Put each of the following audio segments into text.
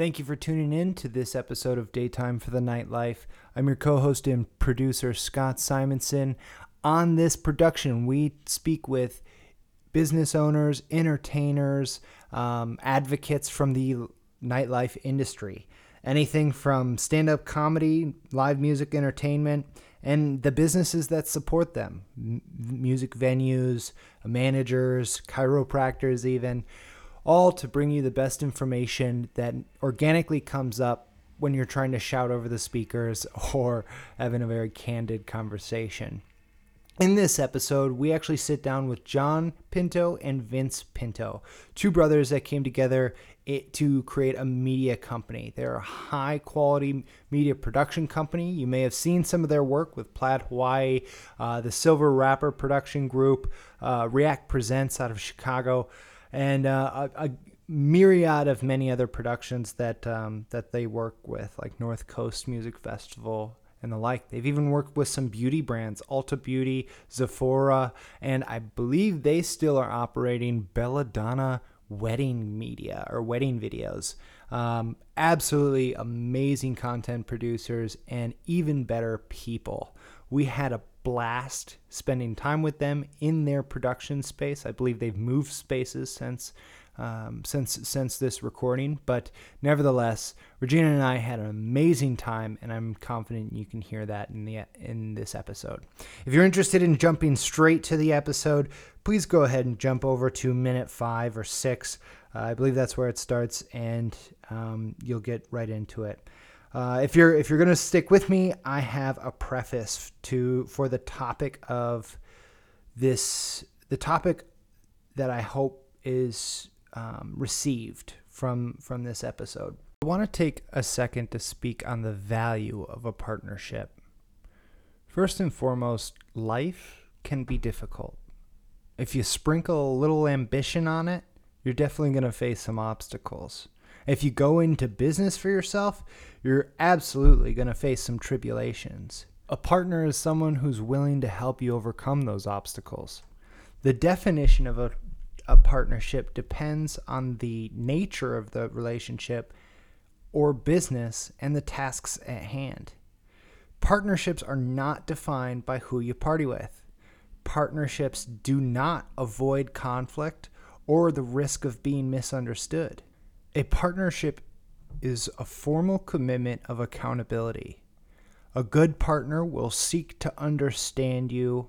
Thank you for tuning in to this episode of Daytime for the Nightlife. I'm your co host and producer, Scott Simonson. On this production, we speak with business owners, entertainers, um, advocates from the nightlife industry. Anything from stand up comedy, live music entertainment, and the businesses that support them M- music venues, managers, chiropractors, even all to bring you the best information that organically comes up when you're trying to shout over the speakers or having a very candid conversation. In this episode, we actually sit down with John Pinto and Vince Pinto, two brothers that came together to create a media company. They're a high quality media production company. You may have seen some of their work with Plaid Hawaii, uh, the Silver Wrapper production group, uh, React Presents out of Chicago and uh, a, a, myriad of many other productions that um, that they work with, like North Coast Music Festival and the like. They've even worked with some beauty brands, Ulta Beauty, Sephora, and I believe they still are operating Belladonna wedding media or wedding videos. Um, absolutely amazing content producers and even better people. We had a blast spending time with them in their production space. I believe they've moved spaces since um, since since this recording, but nevertheless, Regina and I had an amazing time, and I'm confident you can hear that in the in this episode. If you're interested in jumping straight to the episode, please go ahead and jump over to minute five or six. Uh, I believe that's where it starts, and um, you'll get right into it. Uh, if you're if you're gonna stick with me, I have a preface to for the topic of this the topic that I hope is um, received from from this episode. I want to take a second to speak on the value of a partnership. First and foremost, life can be difficult. If you sprinkle a little ambition on it, you're definitely going to face some obstacles. If you go into business for yourself, you're absolutely going to face some tribulations. A partner is someone who's willing to help you overcome those obstacles. The definition of a, a partnership depends on the nature of the relationship or business and the tasks at hand. Partnerships are not defined by who you party with. Partnerships do not avoid conflict or the risk of being misunderstood. A partnership is a formal commitment of accountability. A good partner will seek to understand you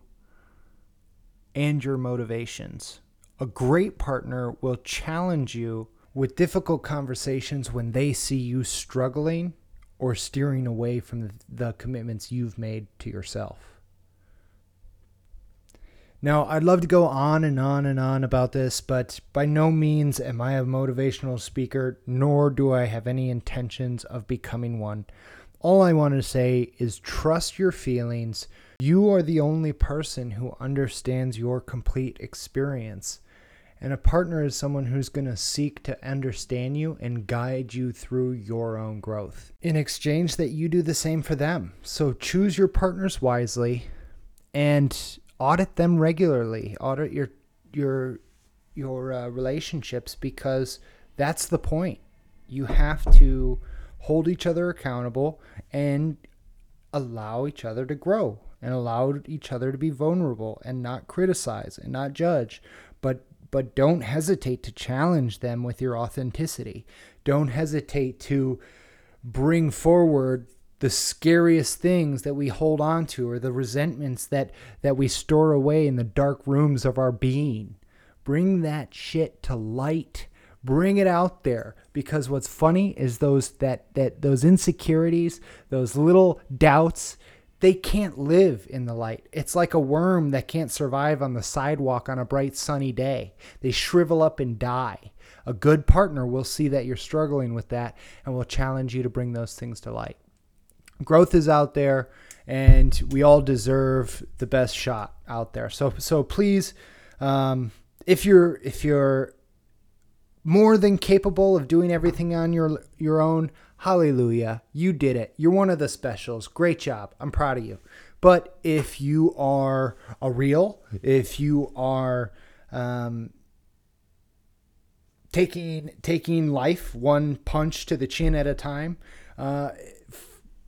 and your motivations. A great partner will challenge you with difficult conversations when they see you struggling or steering away from the, commitments you've made to yourself. Now, I'd love to go on and on and on about this, but by no means am I a motivational speaker, nor do I have any intentions of becoming one. All I want to say is trust your feelings. You are the only person who understands your complete experience. And a partner is someone who's going to seek to understand you and guide you through your own growth. In exchange, that you do the same for them. So choose your partners wisely and audit them regularly. Audit your your your uh, relationships because that's the point. You have to hold each other accountable and allow each other to grow and allow each other to be vulnerable and not criticize and not judge but but don't hesitate to challenge them with your authenticity don't hesitate to bring forward the scariest things that we hold on to or the resentments that that we store away in the dark rooms of our being. Bring that shit to light. Bring it out there because what's funny is those that that those insecurities those little doubts they can't live in the light. It's like a worm that can't survive on the sidewalk on a bright sunny day. They shrivel up and die. A good partner will see that you're struggling with that and will challenge you to bring those things to light growth is out there and we all deserve the best shot out there. So so please um, if you're if you're more than capable of doing everything on your your own hallelujah you did it. You're one of the specials. Great job. I'm proud of you. But if you are a real if you are um, taking taking life one punch to the chin at a time. Uh,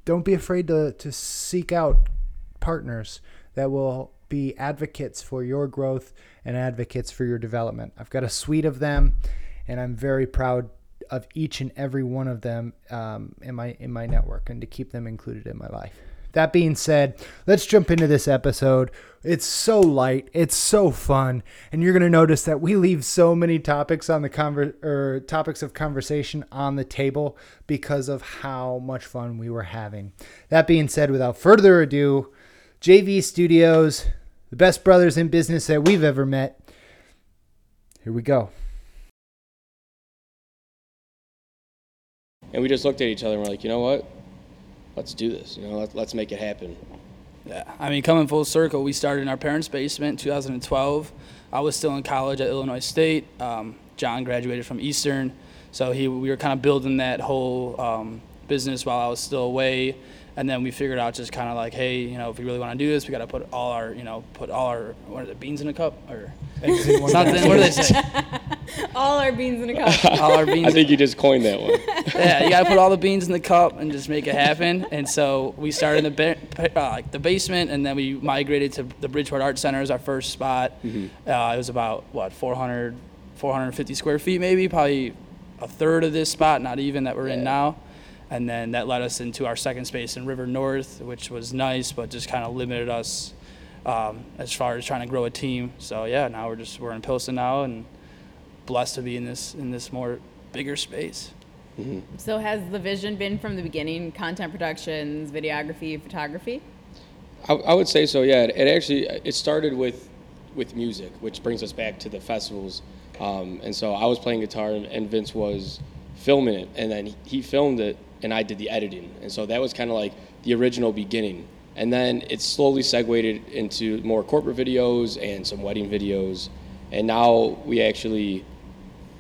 don't be afraid to to seek out partners that will be advocates for your growth and advocates for your development. I've got a suite of them, and I'm very proud of each and every one of them um, in my in my network and to keep them included in my life. That being said, let's jump into this episode. It's so light, it's so fun, and you're going to notice that we leave so many topics on the conver- or topics of conversation on the table because of how much fun we were having. That being said, without further ado, JV Studios, the best brothers in business that we've ever met. Here we go. And we just looked at each other and we're like, you know what? Let's do this. You know, let, let's make it happen. Yeah, I mean, coming full circle, we started in our parents' basement in 2012. I was still in college at Illinois State. Um, John graduated from Eastern, so he we were kind of building that whole um, business while I was still away. And then we figured out just kind of like, hey, you know, if we really want to do this, we got to put all our, you know, put all our what are the beans in a cup or something. what do they say? all our beans in a cup. all our beans. I think you just coined that one. yeah, you got to put all the beans in the cup and just make it happen. And so we started in the ba- uh, like the basement, and then we migrated to the Bridgeport Art Center as our first spot. Mm-hmm. Uh, it was about what 400, 450 square feet, maybe probably a third of this spot, not even that we're in now. And then that led us into our second space in River North, which was nice, but just kind of limited us um, as far as trying to grow a team. So yeah, now we're just we're in Pilsen now, and blessed to be in this in this more bigger space. so has the vision been from the beginning content productions, videography, photography? I, I would say so. Yeah, it, it actually it started with with music, which brings us back to the festivals. Um, and so I was playing guitar, and, and Vince was filming it, and then he, he filmed it, and I did the editing. And so that was kind of like the original beginning. And then it slowly segued into more corporate videos and some wedding videos. And now we actually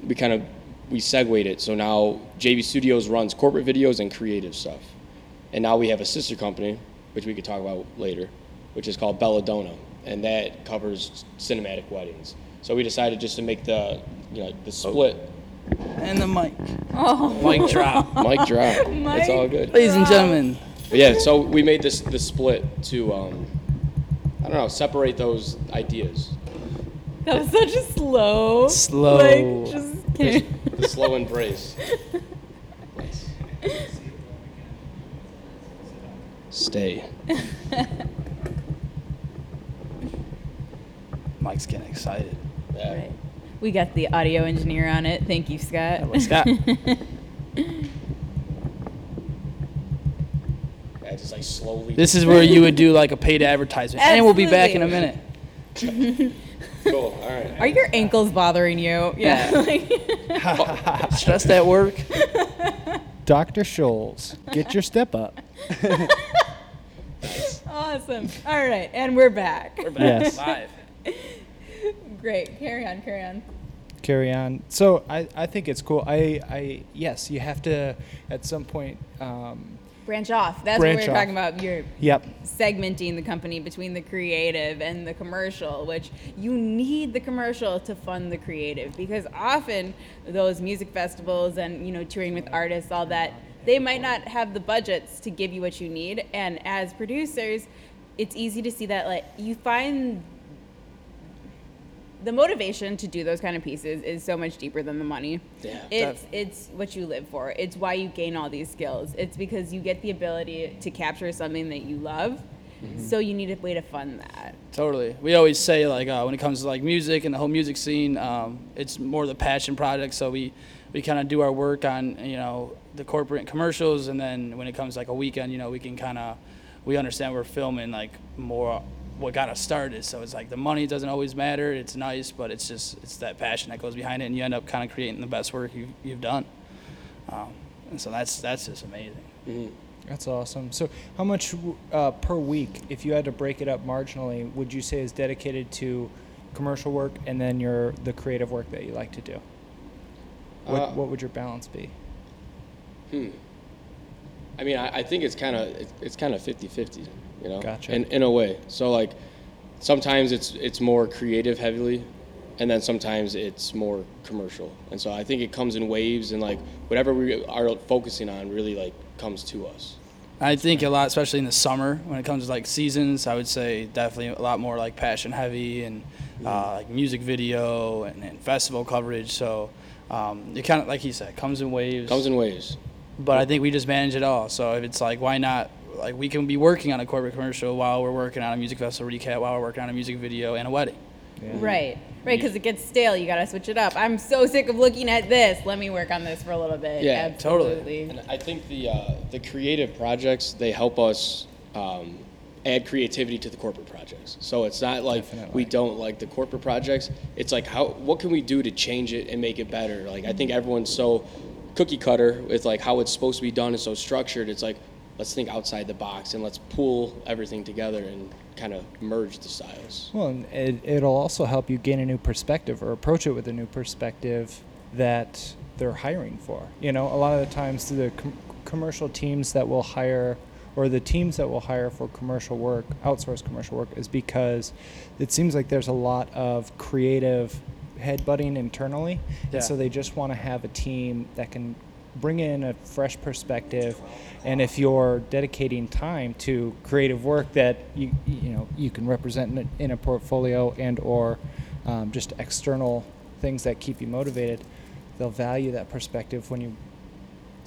we kind of we segued it. So now JV Studios runs corporate videos and creative stuff. And now we have a sister company, which we could talk about later, which is called Belladonna, and that covers cinematic weddings. So we decided just to make the you know the split. And the mic. Oh, Mic drop. Mic drop. it's all good. Ladies and gentlemen, But yeah, so we made this the split to um, I don't know separate those ideas. that was such a slow, Slow. like just kidding. The slow embrace. Nice. Stay. Mike's getting excited. Yeah. Right. We got the audio engineer on it. Thank you, Scott. Hello, Scott. Yeah, just like slowly. This is where you would do like a paid advertisement. And we'll be back in a minute. cool. All right. Are your ankles bothering you? Yeah. Stressed at work. Dr. Scholl's, get your step up. awesome. All right, and we're back. We're back Yes. live. Great. Carry on. Carry on. Carry on. So I, I think it's cool. I, I yes, you have to at some point. Um, Branch off. That's Branch what we were off. talking about. You're yep. segmenting the company between the creative and the commercial, which you need the commercial to fund the creative because often those music festivals and you know touring with artists, all that, they might not have the budgets to give you what you need. And as producers, it's easy to see that like you find the motivation to do those kind of pieces is so much deeper than the money. Yeah. It's it's what you live for. It's why you gain all these skills. It's because you get the ability to capture something that you love. So you need a way to fund that. Totally. We always say like uh, when it comes to like music and the whole music scene, um, it's more the passion project. So we we kind of do our work on you know the corporate and commercials, and then when it comes like a weekend, you know we can kind of we understand we're filming like more what got us started. So it's like the money doesn't always matter. It's nice, but it's just it's that passion that goes behind it, and you end up kind of creating the best work you, you've done. Um, and so that's that's just amazing. That's awesome. So, how much uh, per week, if you had to break it up marginally, would you say is dedicated to commercial work and then your the creative work that you like to do? What, Uh, what would your balance be? Hmm. I mean, I, I think it's kind of it's, it's kind of 50-50, you know. Gotcha. In in a way, so like sometimes it's it's more creative heavily, and then sometimes it's more commercial. And so I think it comes in waves, and like whatever we are focusing on really like comes to us. I think a lot, especially in the summer, when it comes to like seasons, I would say definitely a lot more like passion heavy and uh, like music video and, and festival coverage. So um, it kind of, like he said, comes in waves. Comes in waves. but I think we just manage it all. So if it's like, why not? Like we can be working on a corporate commercial while we're working on a music festival recap, while we're working on a music video and a wedding. Right, right, because it gets stale. You got to switch it up. I'm so sick of looking at this. Let me work on this for a little bit. Yeah, totally. Absolutely. And I think the uh, the creative projects they help us um, add creativity to the corporate projects. So it's not like we don't like the corporate projects. It's like how what can we do to change it and make it better? Like I think everyone's so cookie cutter with like how it's supposed to be done and so structured. It's like let's think outside the box and let's pull everything together and kind of merge the styles. Well, and it, it'll also help you gain a new perspective or approach it with a new perspective that they're hiring for. You know, a lot of the times the com- commercial teams that will hire or the teams that will hire for commercial work, outsource commercial work, is because it seems like there's a lot of creative headbutting internally. Yeah. And so they just want to have a team that can bring in a fresh perspective and if you're dedicating time to creative work that you you know you can represent in a, in a portfolio and or um, just external things that keep you motivated they'll value that perspective when you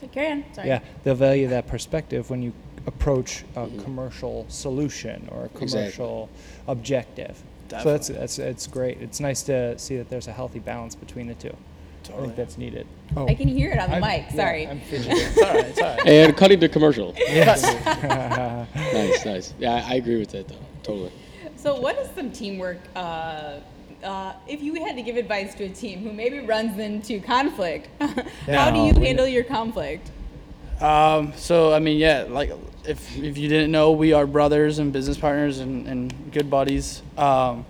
So carry on. Sorry. yeah they'll value that perspective when you approach a commercial solution or a Exactly. commercial objective so that's that's it's great it's nice to see that there's a healthy balance between the two I think that's needed. Oh, I can hear it on the I'm- mic. yeah, Sorry. I'm fidgeting. It's all right. It's all right. And cutting to commercial. yes. nice, nice. Yeah, I agree with that though. Totally. So, what is some teamwork? Uh, uh, if you had to give advice to a team who maybe runs into conflict, how do you Yeah. handle your conflict? Um, so I mean, yeah, like if if you didn't know, we are brothers and business partners and, and good buddies. Um,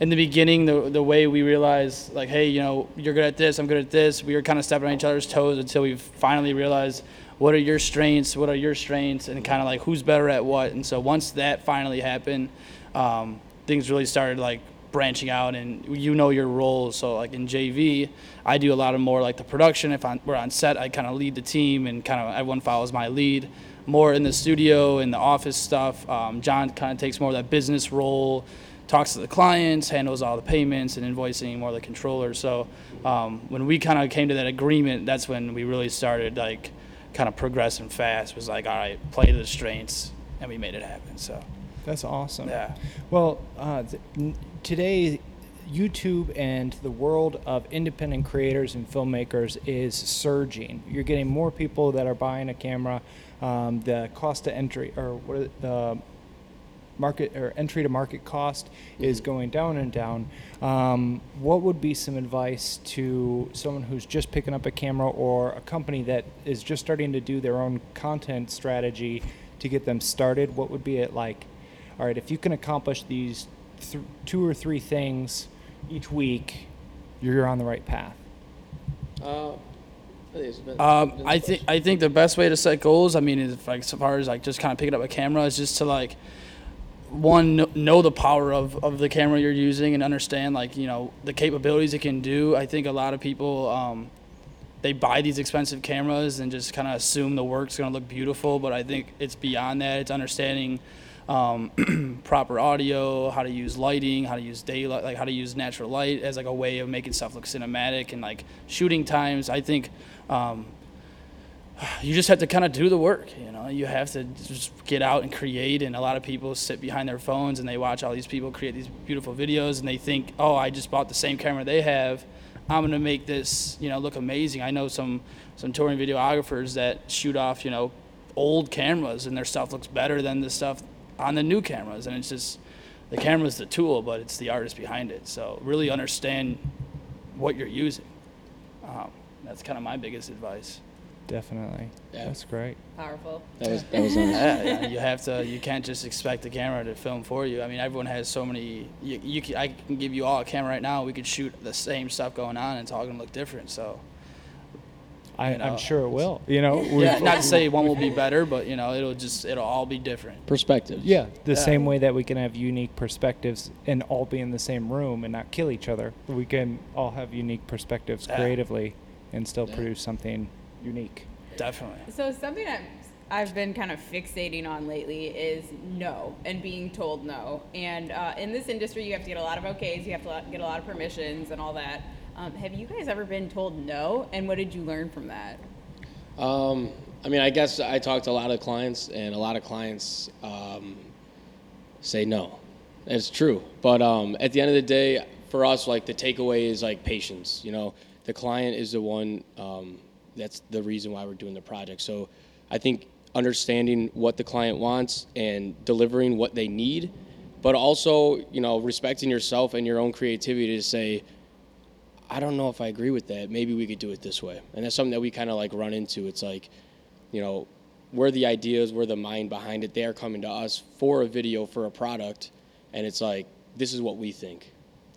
in the beginning, the the way we realized, like, hey, you know, you're good at this, I'm good at this. We were kind of stepping on each other's toes until we finally realized what are your strengths, what are your strengths, and kind of like who's better at what. And so once that finally happened, um, things really started like branching out and you know your roles so like in jv i do a lot of more like the production if I'm, we're on set i kind of lead the team and kind of everyone follows my lead more in the studio and the office stuff um, john kind of takes more of that business role talks to the clients handles all the payments and invoicing more the controller so um, when we kind of came to that agreement that's when we really started like kind of progressing fast was like all right play to the strengths and we made it happen so That's awesome. yeah Well, uh, th- today, YouTube and the world of independent creators and filmmakers is surging. You're getting more people that are buying a camera. Um, the cost to entry, or what are the market or entry to market cost, is going down and down. Um, what would be some advice to someone who's just picking up a camera or a company that is just starting to do their own content strategy to get them started? What would be it like? All right, if you can accomplish these th- two or three things each week, you're on the right path. Uh, Um, I think I think the best way to set goals. I mean, is like as far as like just kind of picking up a camera is just to like one know the power of, of the camera you're using and understand like you know the capabilities it can do. I think a lot of people um, they buy these expensive cameras and just kind of assume the work's gonna look beautiful, but I think it's beyond that. It's understanding um, proper audio, how to use lighting, how to use daylight, like how to use natural light as like a way of making stuff look cinematic and like shooting times. I think um, you just have to kind of do the work. You know, you have to just get out and create. And a lot of people sit behind their phones and they watch all these people create these beautiful videos and they think, oh, I just bought the same camera they have. I'm gonna make this, you know, look amazing. I know some some touring videographers that shoot off, you know, old cameras and their stuff looks better than the stuff on the new cameras. And it's just the camera's the tool, but it's the artist behind it. So really understand what you're using. Um, that's kind of my biggest advice. Definitely. Yeah. That's great. Powerful. that was that was nice. yeah, yeah, you have to. You can't just expect the camera to film for you. I mean, everyone has so many. You, you can, I can give you all a camera right now. We could shoot the same stuff going on, and it's all gonna look different. So I, you know? I'm sure it will. You know, Yeah, not to say one will be better, but you know, it'll just it'll all be different. Perspectives. Yeah, the Yeah. same way that we can have unique perspectives and all be in the same room and not kill each other. We can all have unique perspectives Yeah. creatively and still Yeah. produce something unique. Definitely. So something I'm, I've been kind of fixating on lately is no and being told no. And uh, in this industry, you have to get a lot of okays, you have to get a lot of permissions and all that. Um, have you guys ever been told no? And what did you learn from that? Um, I mean, I guess I talked to a lot of clients, and a lot of clients um, say no. It's true, but um, at the end of the day, for us, like the takeaway is like patience. You know, the client is the one. That's the reason why we're doing the project. So, I think understanding what the client wants and delivering what they need, but also, you know, respecting yourself and your own creativity to say, I don't know if I agree with that. Maybe we could do it this way. And that's something that we kind of like run into. It's like, you know, we're the ideas, we're the mind behind it. They are coming to us for a video, for a product. And it's like, this is what we think.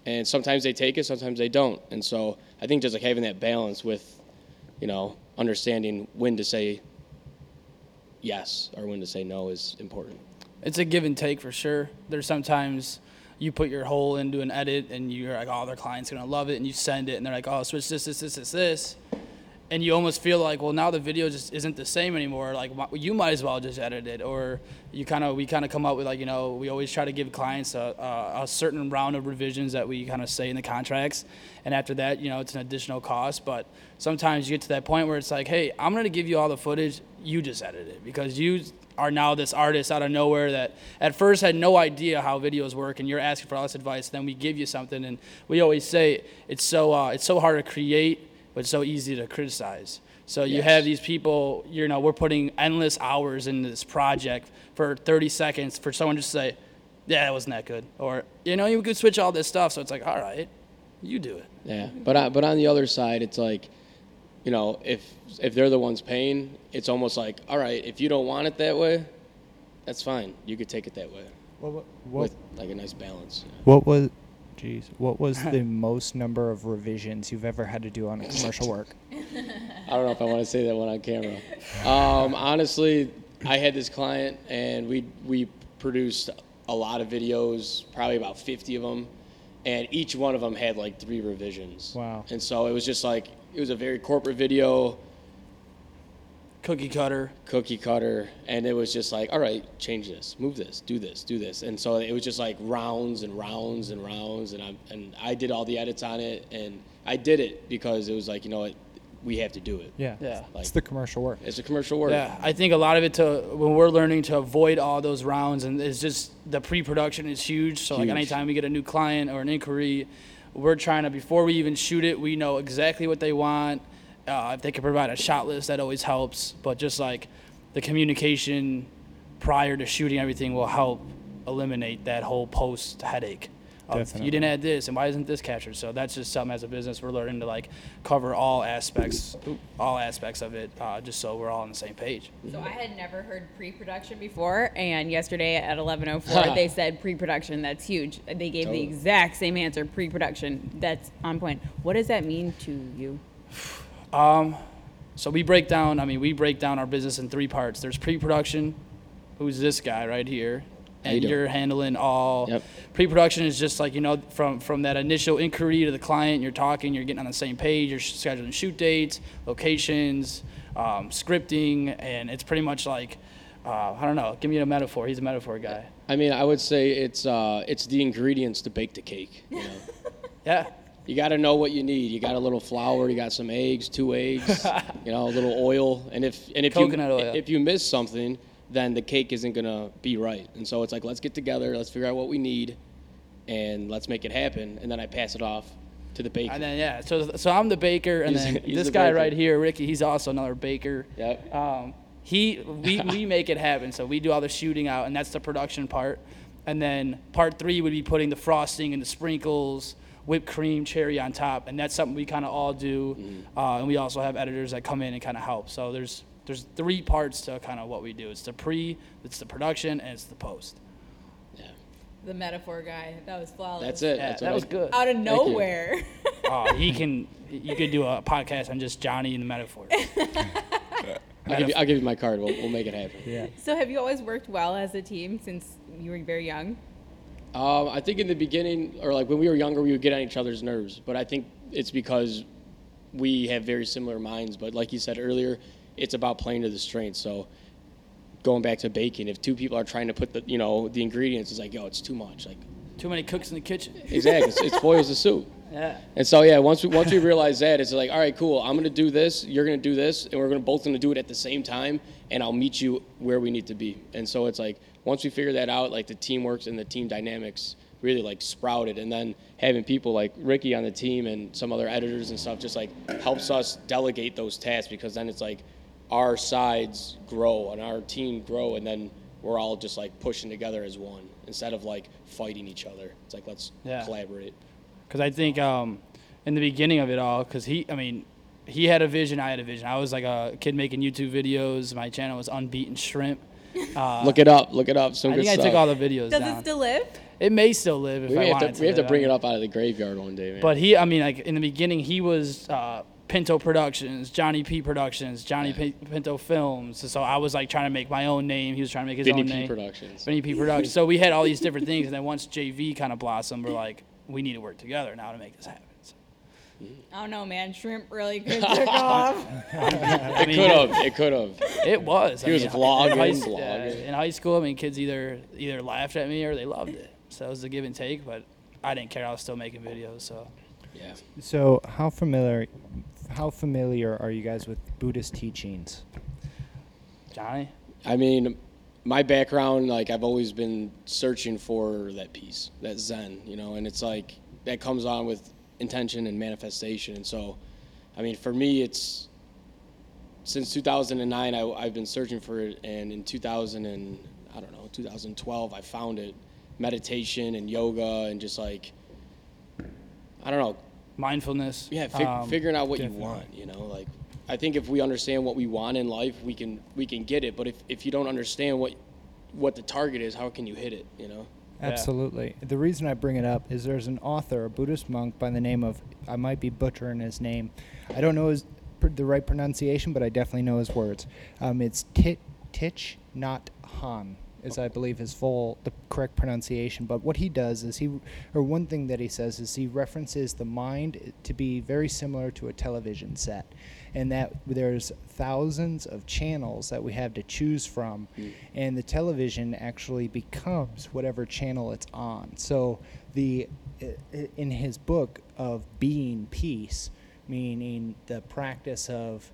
And sometimes they take it, sometimes they don't. And so I think just like having that balance with, you know, understanding when to say yes or when to say no is important. It's a give and take for sure. There's sometimes you put your whole into an edit and you're like, oh, their client's gonna love it, and you send it, and they're like, oh, switch this, this, this, this, this, and you almost feel like, well, now the video just isn't the same anymore. Like you might as well just edit it, or you kind of we kind of come up with like, you know, we always try to give clients a, a, a certain round of revisions that we kind of say in the contracts, and after that, you know, it's an additional cost. But sometimes you get to that point where it's like, hey, I'm gonna give you all the footage, you just edit it because you are now this artist out of nowhere that at first had no idea how videos work and you're asking for all this advice then we give you something and we always say it's so uh, it's so hard to create but so easy to criticize so you Yes. have these people you know we're putting endless hours into this project for 30 seconds for someone just to say yeah that wasn't that good or you know you could switch all this stuff so it's like all right you do it Yeah, but on, but on the other side, it's like, you know, if if they're the ones paying, it's almost like, all right, if you don't want it that way, that's fine. You could take it that way What, with like a nice balance. what was, geez, what was the most number of revisions you've ever had to do on a commercial work? I don't know if I want to say that one on camera. Um, honestly, I had this client, and we we produced a lot of videos, probably about 50 of them, and each one of them had like three revisions. Wow. And so it was just like it was a very corporate video. Cookie cutter cookie cutter and it was just like all right change this move this do this do this and so it was just like rounds and rounds and rounds and I and I did all the edits on it and I did it because it was like you know what we have to do it Yeah. Yeah. It's the commercial work. it's a commercial work Yeah, I think a lot of it to when we're learning to avoid all those rounds, and it's just the pre-production is huge. So like anytime we get a new client or an inquiry, we're trying to before we even shoot it, we know exactly what they want. Uh, if they can provide a shot list, that always helps. But just like the communication prior to shooting everything will help eliminate that whole post headache. Of, you didn't add this, and why isn't this captured? So that's just something as a business we're learning to like cover all aspects, all aspects of it, uh, just so we're all on the same page. So I had never heard pre-production before, and yesterday at 11:04 they said pre-production. That's huge. They gave the exact same answer, pre-production. That's on point. What does that mean to you? Um, so we break down. I mean, we break down our business in three parts. There's pre-production, who's this guy right here, How you and you're handling all. Yep. Pre-production is just like you know from from that initial inquiry to the client. You're talking. You're getting on the same page. You're scheduling shoot dates, locations, um, scripting, and it's pretty much like. Uh, I don't know. Give me a metaphor. He's a metaphor guy. I mean I would say it's uh, it's the ingredients to bake the cake you know Yeah. You got to know what you need you got a little flour you got some eggs two eggs you know a little oil and if and if Coconut you oil. if you miss something then the cake isn't gonna be right and so it's like let's get together let's figure out what we need and let's make it happen and then I pass it off to the baker And then yeah. So so I'm the baker, and He's- then he's this the guy baker. right here, Ricky. He's also another baker. Yep. Um, he we, we make it happen. So we do all the shooting out, and that's the production part. And then part three would be putting the frosting and the sprinkles, whipped cream, cherry on top, and that's something we kind of all do. Mm-hmm. Uh, and we also have editors that come in and kind of help. So there's there's three parts to kind of what we do. It's the pre, it's the production, and it's the post. yeah The metaphor guy. That was flawless. that's it Yeah, that's what that I- was good. Out of nowhere. oh, he can. You could do a podcast on just Johnny and the metaphor. I'll give, you, I'll give you my card. We'll, we'll make it happen. Yeah. So have you always worked well as a team since you were very young? Um, I think in the beginning, or like when we were younger, we would get on each other's nerves. But I think it's because we have very similar minds. But like you said earlier, it's about playing to the strengths. So going back to baking, if two people are trying to put the you know the ingredients, it's like yo, it's too much. Like Too many cooks in the kitchen. exactly, it's- it spoils the soup. Yeah. And so yeah, once we once we realize that, it's like all right, cool. I'm gonna do this. You're gonna do this, and we're gonna both gonna do it at the same time. And I'll meet you where we need to be. And so it's like once we figured that out, like the teamwork and the team dynamics really like sprouted. And then having people like Ricky on the team and some other editors and stuff just like helps us delegate those tasks because then it's like our sides grow and our team grow, and then we're all just like pushing together as one instead of like fighting each other. It's like let's Yeah. collaborate. because I think um, in the beginning of it all, because he, I mean, he had a vision, I had a vision. I was like a kid making YouTube videos. My channel was Unbeaten Shrimp. Uh, Look it up. Look it up. Some I good think I stuff. took all the videos Does down. it still live? it may still live if we I have wanted to, we have to bring it up out of the graveyard one day, man. But he, I mean, like in the beginning, he was uh, Pinto Productions, Johnny P Productions, Johnny P- Pinto Films. So I was like trying to make my own name. He was trying to make his Vinny own P name. Productions. Vinny P Productions. so we had all these different things, and then once JV kind of blossomed, we're like, we need to work together now to make this happen. So, I don't know, man. Shrimp really could took off. I It mean, could have. It could have. It was. He was in vlogging, high, vlogging. yeah, in high school, I mean, kids either either laughed at me or they loved it. So it was a give and take. But I didn't care. I was still making videos. So Yeah. So how familiar, how familiar are you guys with Buddhist teachings? Johnny, I mean, my background, like I've always been searching for that peace, that Zen, you know, and it's like that comes on with intention and manifestation. And so, I mean, for me, it's since 2009, I, I've been searching for it, and in 2000 and I don't know, 2012, I found it. Meditation and yoga and just like I don't know, mindfulness. yeah, fig- um, figuring out what definitely. you want. You know, like I think if we understand what we want in life, we can we can get it. But if, if you don't understand what what the target is, how can you hit it? You know. Yeah. Absolutely. The reason I bring it up is there's an author, a Buddhist monk by the name of, I might be butchering his name. I don't know his, pr- the right pronunciation, but I definitely know his words. Um, it's Tit, Thich Nhat Hanh, is I believe his full, the correct pronunciation. But what he does is he, or one thing that he says is he references the mind to be very similar to a television set. And that there's thousands of channels that we have to choose from, and the television actually becomes whatever channel it's on. So the in his book of being peace, meaning the practice of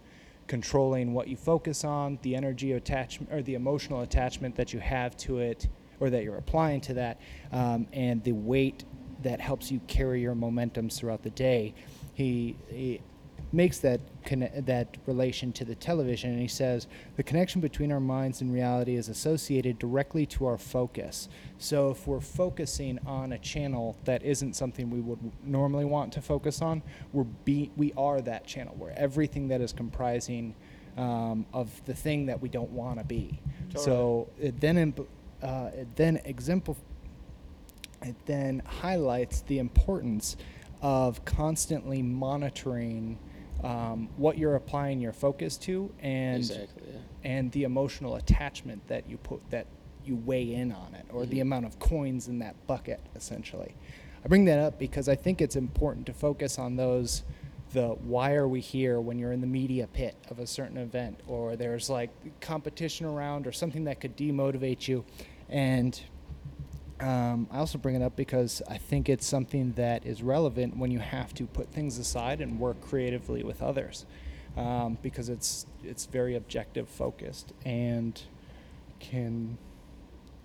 controlling what you focus on, the energy attachment or the emotional attachment that you have to it, or that you're applying to that, um, and the weight that helps you carry your momentums throughout the day. He, he makes that conne- that relation to the television, and he says the connection between our minds and reality is associated directly to our focus. So if we're focusing on a channel that isn't something we would normally want to focus on, we're be we are that channel. We're everything that is comprising um, of the thing that we don't want to be. So it then imp- uh, it then exemplifies it then highlights the importance of constantly monitoring um, what you're applying your focus to and exactly. Yeah. and the emotional attachment that you put that you weigh in on it or the amount of coins in that bucket essentially i bring that up because i think it's important to focus on those the why are we here when you're in the media pit of a certain event or there's like competition around or something that could demotivate you and um, I also bring it up because I think it's something that is relevant when you have to put things aside and work creatively with others, um, because it's it's very objective focused and can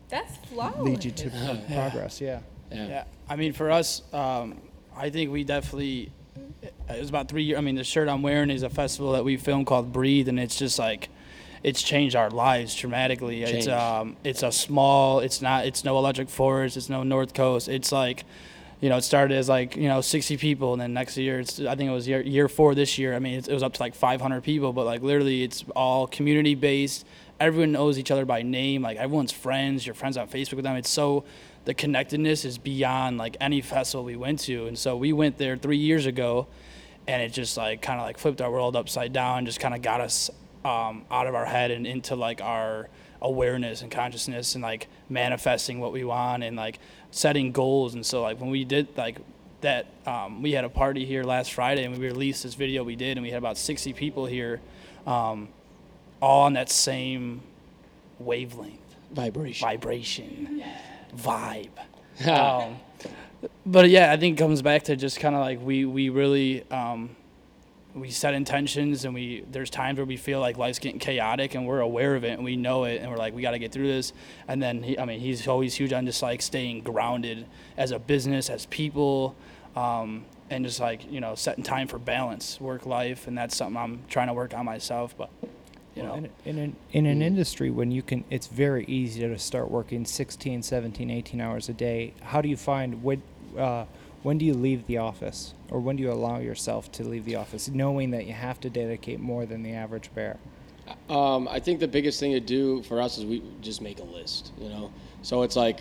That's flawless. lead you to progress. Yeah. Yeah. Yeah, I mean, for us, um, I think we definitely. It was about three years. I mean, the shirt I'm wearing is a festival that we filmed called Breathe, and it's just like, it's changed our lives dramatically. It's um, it's a small. It's not. It's no Electric Forest. It's no North Coast. It's like, you know, it started as like you know 60 people, and then next year, it's I think it was year year four this year. I mean, it's, it was up to like 500 people, but like literally, it's all community based. Everyone knows each other by name. Like everyone's friends. You're friends on Facebook with them. It's so the connectedness is beyond like any festival we went to. And so we went there three years ago, and it just like kind of like flipped our world upside down, just kind of got us um, out of our head and into like our awareness and consciousness and like manifesting what we want and like setting goals. And so like when we did like that, um, we had a party here last Friday and we released this video we did, and we had about 60 people here, um, all on that same wavelength Vibration. vibration, vibe. um, but yeah, I think it comes back to just kind of like we we really um, we set intentions and we there's times where we feel like life's getting chaotic and we're aware of it and we know it and we're like we got to get through this. And then he, I mean he's always huge on just like staying grounded as a business, as people. Um, and just like you know, setting time for balance, work life, and that's something I'm trying to work on myself. But you know, in, in an in an industry when you can it's very easy to start working 16 17 18 hours a day how do you find when uh, when do you leave the office or when do you allow yourself to leave the office knowing that you have to dedicate more than the average bear Um, I think the biggest thing to do for us is we just make a list, you know. So it's like,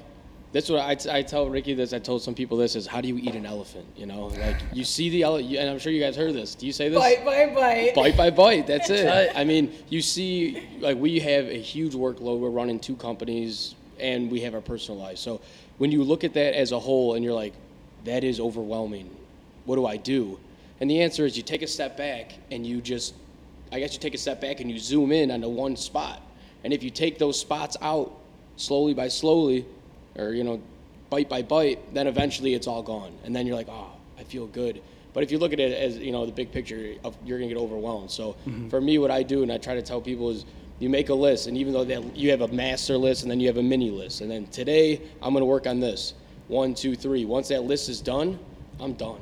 that's what I, I tell Ricky this. I told some people this is how do you eat an elephant? You know, like you see the elephant, and I'm sure you guys heard this. Do you say this? Bite, by bite. bite by bite. That's it. I mean, you see, like we have a huge workload. We're running two companies, and we have our personal lives. So when you look at that as a whole, and you're like, that is overwhelming. What do I do? And the answer is you take a step back and you just, I guess you take a step back and you zoom in on the one spot. And if you take those spots out slowly by slowly, or you know, bite by bite, then eventually it's all gone. And then you're like, oh, I feel good. But if you look at it as you know the big picture, of, you're gonna get overwhelmed. So mm-hmm. for me, what I do and I try to tell people is, you make a list, and even though that you have a master list and then you have a mini list, and then today I'm gonna work on this, one, two, three. Once that list is done, I'm done.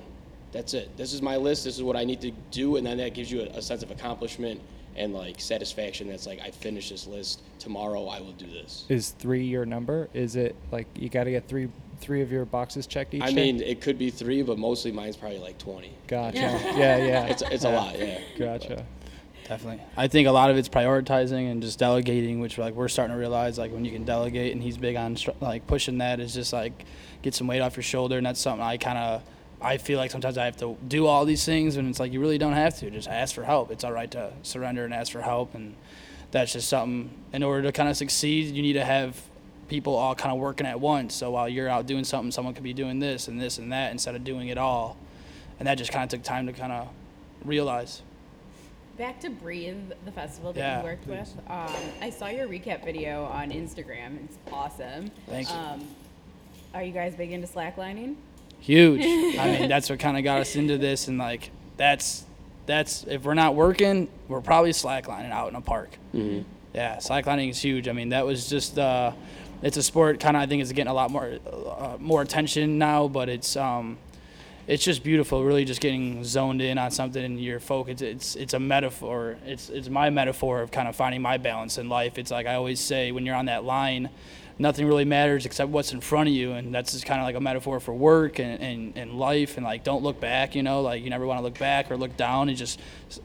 That's it. This is my list. This is what I need to do, and then that gives you a, a sense of accomplishment and like satisfaction. That's like I finished this list. Tomorrow I will do this. is three your number is it like you got to get three three of your boxes checked each I day? mean, it could be three, but mostly mine's probably like 20. gotcha yeah yeah It's, it's a lot, yeah. gotcha Definitely. I think a lot of it's prioritizing and just delegating, which like we're starting to realize like when you can delegate, and he's big on like pushing that is just like get some weight off your shoulder, and that's something I kind of I feel like sometimes I have to do all these things, and it's like you really don't have to. Just ask for help. It's all right to surrender and ask for help, and that's just something. In order to kind of succeed, you need to have people all kind of working at once. So while you're out doing something, someone could be doing this and this and that instead of doing it all, and that just kind of took time to kind of realize. Back to Breathe, the festival that Yeah, you worked with. Um, I saw your recap video on Instagram. It's awesome. Thank you. Um, are you guys big into slacklining? Huge. I mean, that's what kind of got us into this, and like that's that's if we're not working, we're probably slacklining out in a park. Mm-hmm. Yeah, slacklining is huge. I mean, that was just uh, it's a sport kind of I think is getting a lot more uh, more attention now, but it's um, it's just beautiful. Really, just getting zoned in on something and your focus. It's it's a metaphor. It's it's my metaphor of kind of finding my balance in life. It's like I always say when you're on that line nothing really matters except what's in front of you and that's just kind of like a metaphor for work and, and, and life and like don't look back you know? Like you never want to look back or look down and just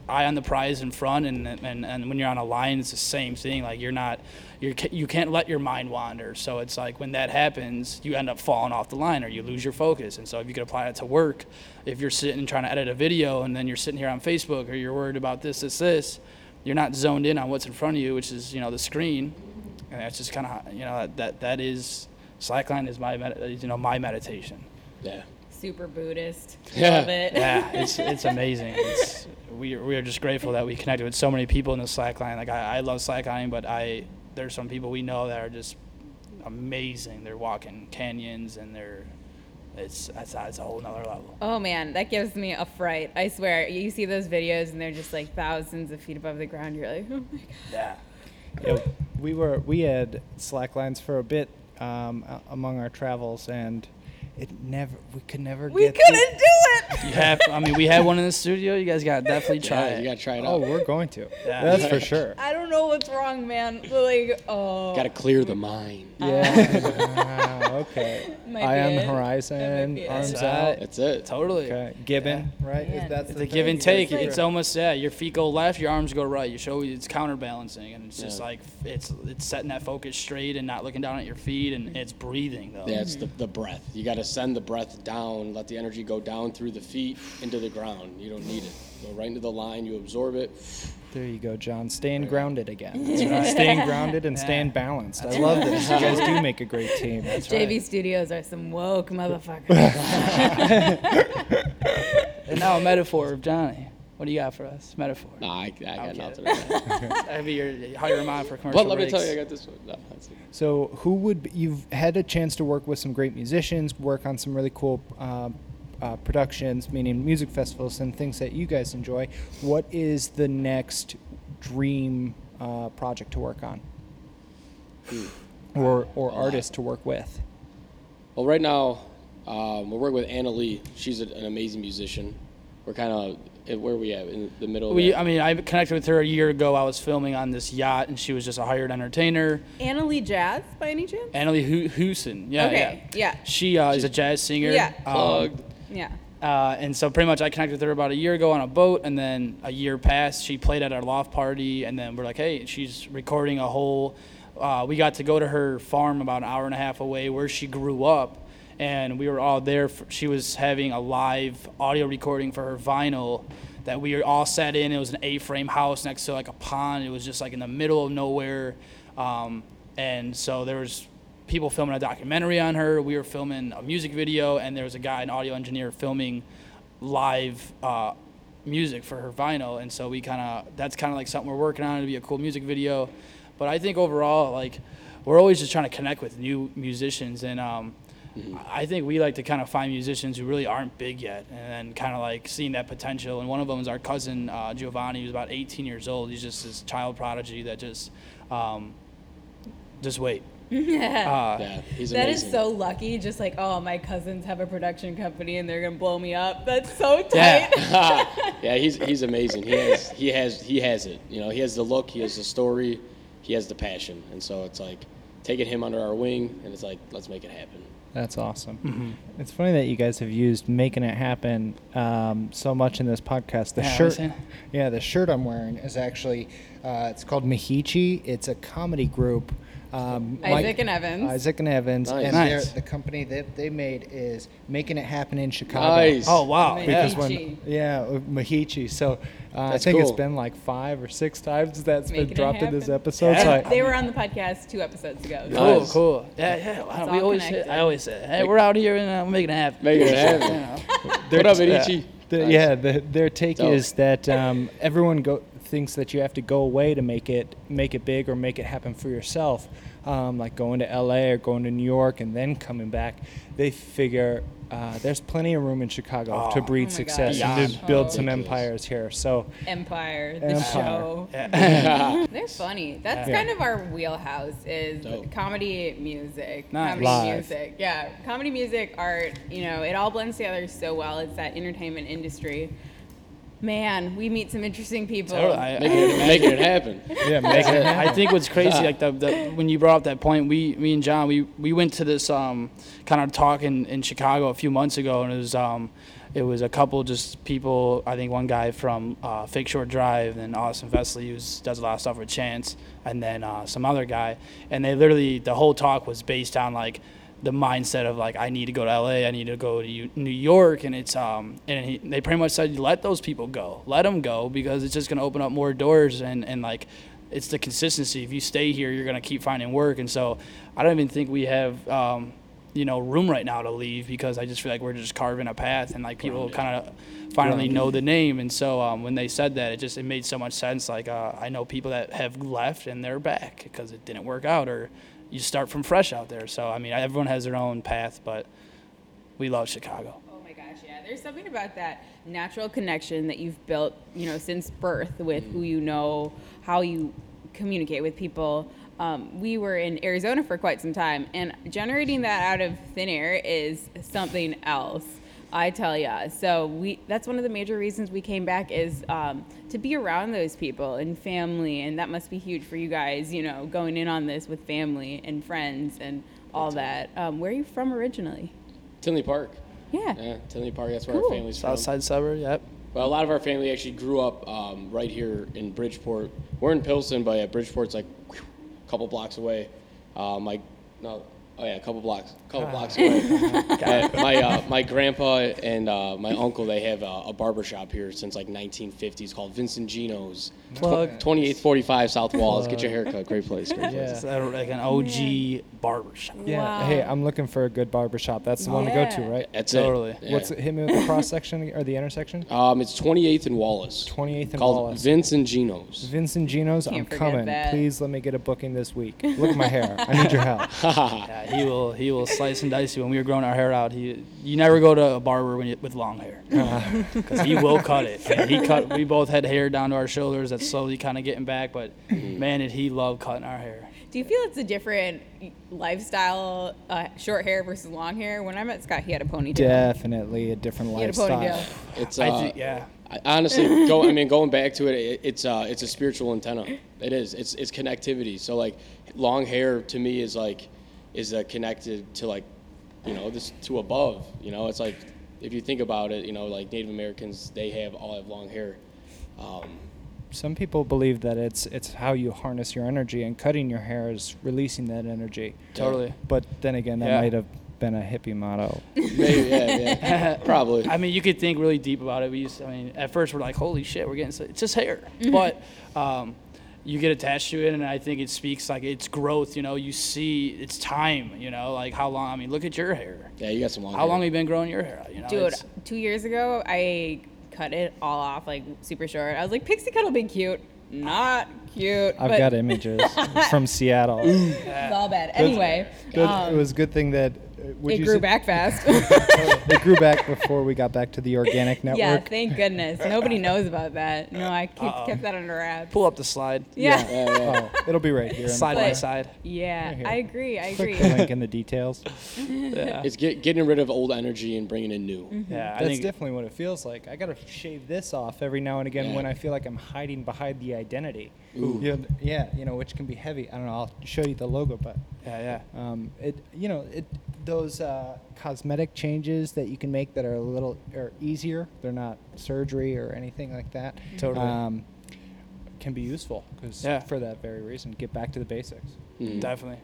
eye on the prize in front and, and, and when you're on a line it's the same thing like you're not you're, you can't let your mind wander. So it's like when that happens you end up falling off the line or you lose your focus. And so if you could apply it to work if you're sitting trying to edit a video and then you're sitting here on facebook or you're worried about this this this you're not zoned in on what's in front of you which is you know the screen and that's just kind of you know that, that that is slackline is my you know my meditation Yeah. Super Buddhist. Yeah. Love it. yeah it's it's amazing it's, we, are, we are just grateful that we connected with so many people in the slackline like I, I love slacklining but i there's some people we know that are just amazing they're walking canyons and they're it's that's, that's a whole nother level Oh man, that gives me a fright. I swear. You see those videos and they're just like thousands of feet above the ground. You're like, oh my god. yeah Yeah, we were we had slack lines for a bit um, among our travels, and it never we could never We get. the- couldn't do it. you have i mean we had one in the studio you guys got to definitely try Yeah, it you got to try it Oh, out. we're going to. Yeah. That's for sure. I don't know what's wrong, man. Like, oh. Got to clear the mind. Yeah. Ah, okay. Might Eye be the horizon, That it. arms That's out. That's it. Totally. Okay. Gibbon, right? Man. That's It's the a give and take. like- It's almost yeah. Your feet go left, your arms go right. You show it's counterbalancing, and it's just like it's it's setting that focus straight and not looking down at your feet, and it's breathing though. Yeah, it's the, the breath. You got to send the breath down, let the energy go down through the feet into the ground. You don't need it. Go right into the line, you absorb it. There you go, John. Staying grounded again. Staying grounded and staying balanced. I love this. You guys do make a great team. JV Studios are some woke motherfuckers. And now a metaphor of Johnny. What do you got for us? Metaphor. Nah, I, I got Okay. nothing. Right That'd be your how you remind for commercial but let me tell you, I got this one. No. So, who would be, you've had a chance to work with some great musicians, work on some really cool uh, uh, productions, meaning music festivals and things that you guys enjoy. What is the next dream uh, project to work on, or or A lot. artist to work with? Well, right now, um, we're working with Anna Lee. She's a, an amazing musician. We're kind of where are we at in the middle. We, of I mean, I connected with her a year ago. I was filming on this yacht, and she was just a hired entertainer. Anna Lee Jazz, by any chance? Annalie Hu- Hoosen. Yeah, Okay, yeah. yeah. She uh, is a jazz singer. Yeah. Um, Plugged. Yeah. Uh, and so pretty much I connected with her about a year ago on a boat, and then a year passed. She played at our loft party, and then we're like, hey, she's recording a whole. Uh, we got to go to her farm about an hour and a half away where she grew up, and we were all there. For, she was having a live audio recording for her vinyl that we were all sat in. It was an A-frame house next to like a pond. It was just like in the middle of nowhere, um, and so there was people filming a documentary on her. We were filming a music video, and there was a guy, an audio engineer, filming live uh, music for her vinyl. And so we kind of that's kind of like something we're working on to be a cool music video. But I think overall, like we're always just trying to connect with new musicians, and um, I think we like to kind of find musicians who really aren't big yet, and then kind of like seeing that potential. And one of them is our cousin uh, Giovanni, who's about 18 years old. He's just this child prodigy that just um, just wait. Uh, yeah, he's That is amazing. so lucky. Just like, oh, my cousins have a production company and they're gonna blow me up. That's so tight. Yeah. yeah, he's he's amazing. He has he has he has it. You know, he has the look, he has the story, he has the passion, and so it's like taking him under our wing, and it's like let's make it happen. That's awesome. Mm-hmm. It's funny that you guys have used "making it happen" um, so much in this podcast. The Yeah, shirt, yeah, the shirt I'm wearing is actually uh, it's called Mahichi. It's a comedy group. Um, Isaac and Evans. Isaac and Evans, Nice. and Nice. they're- the company that they made is making it happen in Chicago. Nice. oh wow! Mahichi. Yeah. Because when, yeah, uh, Mahichi. So uh, I That's think it's cool. been like five or six times that's Making been it dropped in this happen. episode. Yeah. So I, They were on the podcast two episodes ago. Nice. Cool, cool. Yeah, yeah. wow, we all always say, connected. I always say, hey, we're out here and uh, we're making it happen. Making it You happen. know? What up, yeah. The, Nice. Yeah, the, their take Dope. is that um, everyone go, thinks that you have to go away to make it make it big or make it happen for yourself, um, like going to LA or going to New York and then coming back. They figure uh, there's plenty of room in Chicago to Oh. breed Oh success gosh. and to build Oh. some empires here. So Empire, the Empire. show. Yeah. They're funny. That's Yeah. kind of our wheelhouse is Dope. comedy music. Nice. Comedy Live. music. Yeah. Comedy music, art, you know, it all blends together so well. It's that entertainment industry. Man, we meet some interesting people. Totally. I- Making it, making it happen. yeah, make it happen. I think what's crazy, like the, the when you brought up that point, we, me and John, we, we went to this um, kind of talk in, in Chicago a few months ago, and it was um, it was a couple just people. I think one guy from uh, Fake Short Drive, and then Austin Vesely, who does a lot of stuff with Chance, and then uh, some other guy, and they literally the whole talk was based on like the mindset of like I need to go to LA, I need to go to U- New York, and it's um and he, they pretty much said let those people go, let them go because it's just gonna open up more doors and and like it's the consistency. If you stay here, you're gonna keep finding work, and so I don't even think we have um you know room right now to leave because I just feel like we're just carving a path and like people kind of finally know the name, and so um, when they said that, it just it made so much sense. Like uh, I know people that have left and they're back because it didn't work out or you start from fresh out there. So I mean, everyone has their own path, but we love Chicago. Oh my gosh, yeah. There's something about that natural connection that you've built, you know, since birth with who you know, how you communicate with people. Um, we were in Arizona for quite some time, and generating that out of thin air is something else. I tell ya. So we that's one of the major reasons we came back is um, to be around those people and family, and that must be huge for you guys. You know, going in on this with family and friends and all that. Um, where are you from originally? Tinley Park. Yeah. Yeah, Tinley Park. That's where Cool. our family's from. Southside suburb. Yep. Well, a lot of our family actually grew up um, right here in Bridgeport. We're in Pilsen, but yeah, Bridgeport's like a couple blocks away. Uh, my no, oh yeah, a couple blocks, couple blocks away. Yeah, my uh, my grandpa and uh, my uncle they have a, a barber shop here since like 1950s called Vincent Gino's. Plug. 28th 45 South Walls. Get your haircut. Great place. Great place. It's like an OG barber shop. Yeah. Wow. Hey, I'm looking for a good barber shop. That's the one to go to, right? That's Totally. it. Yeah. What's it? Hit me with the cross section or the intersection. Um, it's 28th and Wallace. 28th and called Wallace. Vincent Gino's. Vincent Gino's, I'm Can't forget coming. that. Please let me get a booking this week. Look at my hair. I need your help. Yeah, he will he will slice and dice you. When we were growing our hair out, he you never go to a barber when you, with long hair because he will cut it. And he cut. We both had hair down to our shoulders. That's slowly kind of getting back, but man, did he love cutting our hair. Do you feel it's a different lifestyle, uh, short hair versus long hair? When I met Scott, he had a ponytail. Definitely a different He had a lifestyle. ponytail. It's I uh, yeah. I, honestly, go. I mean, going back to it, it it's uh, it's a spiritual antenna. It is. It's it's connectivity. So like, long hair to me is like, is uh, connected to like, you know, this to above. You know, it's like, if you think about it, you know, like Native Americans, they have all have long hair. Um, Some people believe that it's it's how you harness your energy, and cutting your hair is releasing that energy. Totally. But then again, that Yeah. might have been a hippie motto. maybe, yeah, yeah, probably. I mean, you could think really deep about it. We used, to, I mean, at first we're like, "Holy shit, we're getting so, it's just hair," but um, you get attached to it, and I think it speaks like it's growth. You know, you see it's time. You know, like how long? I mean, look at your hair. yeah, you got some long. How hair. long have you been growing your hair? You know, Dude, two years ago, I cut it all off, like super short. I was like, pixie cut will be cute. Not cute. I've but got images from Seattle. It's all bad. Anyway, Good, um, it was a good thing that would it you grew say- back fast. it grew back before we got back to the organic network. yeah, thank goodness. Nobody knows about that. No, I keep, Uh-oh. kept that under wraps. pull up the slide. Yeah. Yeah, yeah. Oh, it'll be right here. Side by side. Yeah, Right here. I agree. I Click agree. the link in the details. Yeah. It's get, getting rid of old energy and bringing in new. yeah. I That's think definitely what it feels like. I gotta shave this off every now and again Yeah. when I feel like I'm hiding behind the identity. Ooh. Yeah, yeah, you know, which can be heavy. I don't know. I'll show you the logo, but yeah, yeah. um, it, you know, it those uh, cosmetic changes that you can make that are a little are easier. They're not surgery or anything like that. Totally. Um, can be useful because Yeah. for that very reason, get back to the basics. Mhm. Definitely.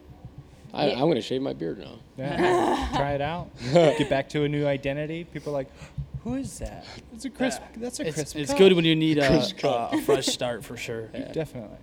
I, I'm gonna shave my beard now. Yeah. Try it out. Get back to a new identity. People are like, who is that? It's a crisp. That's a It's, crisp. it's cut." good when you need a, a, a fresh start for sure. Definitely.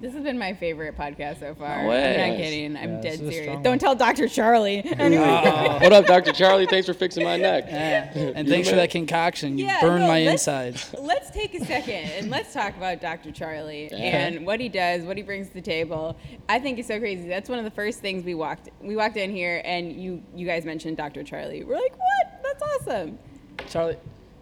This has been my favorite podcast so far. No way. I'm not kidding. I'm Yeah, dead serious. Don't tell Dr. Charlie. Anyway. Oh. What up, Dr. Charlie? Thanks for fixing my neck. Yeah. And thanks for that concoction. You Yeah, burned no, my let's- insides. Let's take a second and let's talk about Dr. Charlie Yeah. and what he does, what he brings to the table. I think it's so crazy. That's one of the first things we walked we walked in here and you you guys mentioned Dr. Charlie. We're like, "What? That's awesome." Charlie.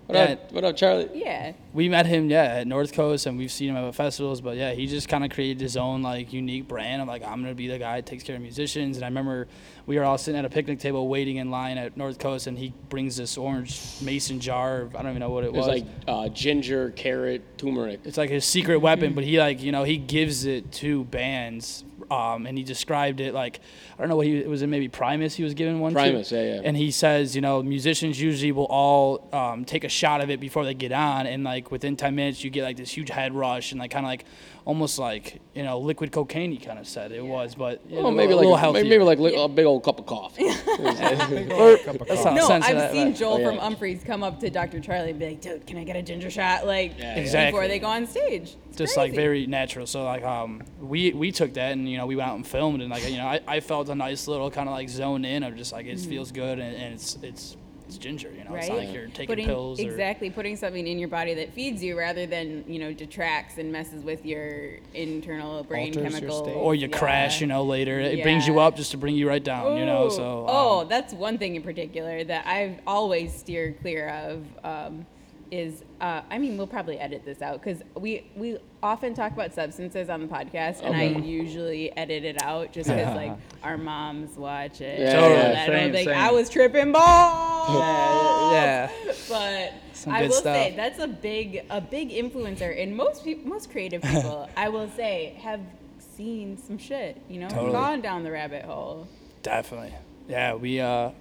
What yeah, up? What up, Charlie? Yeah. we met him yeah at North Coast and we've seen him at festivals but yeah he just kind of created his own like unique brand I'm like I'm gonna be the guy that takes care of musicians and I remember we were all sitting at a picnic table waiting in line at North Coast and he brings this orange mason jar of, I don't even know what it It was was like uh, ginger, carrot, turmeric. it's like his secret weapon but he like you know he gives it to bands um, and he described it like I don't know what he it was in maybe Primus he was giving one to. Primus, yeah, yeah. and he says you know musicians usually will all um, take a shot of it before they get on and like within 10 minutes you get like this huge head rush and like kind of like almost like you know liquid cocaine he kind of said it was but you Well, know, maybe a like a, healthier. maybe, maybe like li- a big old cup of coffee. Big Or- cup of coffee. No, I've that, seen Joel Oh, yeah. from Umphrey's come up to Dr. Charlie and be like, "Dude, can I get a ginger shot?" Like Yeah, Exactly. before they go on stage. It's just like very natural. So like um we we took that and you know we went out and filmed and like you know I, I felt a nice little kind of like zone in of just like it feels good and, and it's it's it's ginger you know it's not Right. like you're taking putting, pills or exactly putting something in your body that feeds you rather than you know detracts and messes with your internal brain Alters your chemicals or you Yeah. crash you know later it brings you up just to bring you right down you know Ooh. so oh um, that's one thing in particular that i've always steered clear of um, is uh, i mean we'll probably edit this out because we we often talk about substances on the podcast and i usually edit it out just because like our moms watch it Yeah, and yeah, I don't same, think same. i was tripping balls Yeah, yeah. but Some I will stuff. say that's a big a big influencer and most peop most creative people I will say have seen some shit you know Totally. gone down the rabbit hole Definitely. Yeah, we. Uh, w-